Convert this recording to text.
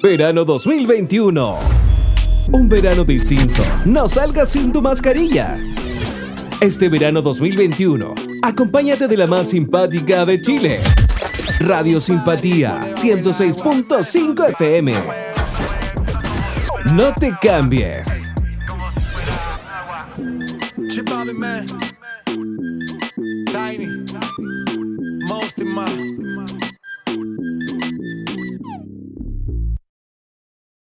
Verano 2021. Un verano distinto. No salgas sin tu mascarilla. Este verano 2021, acompáñate de la más simpática de Chile. Radio Simpatía 106.5 FM. No te cambies. Tiny, most in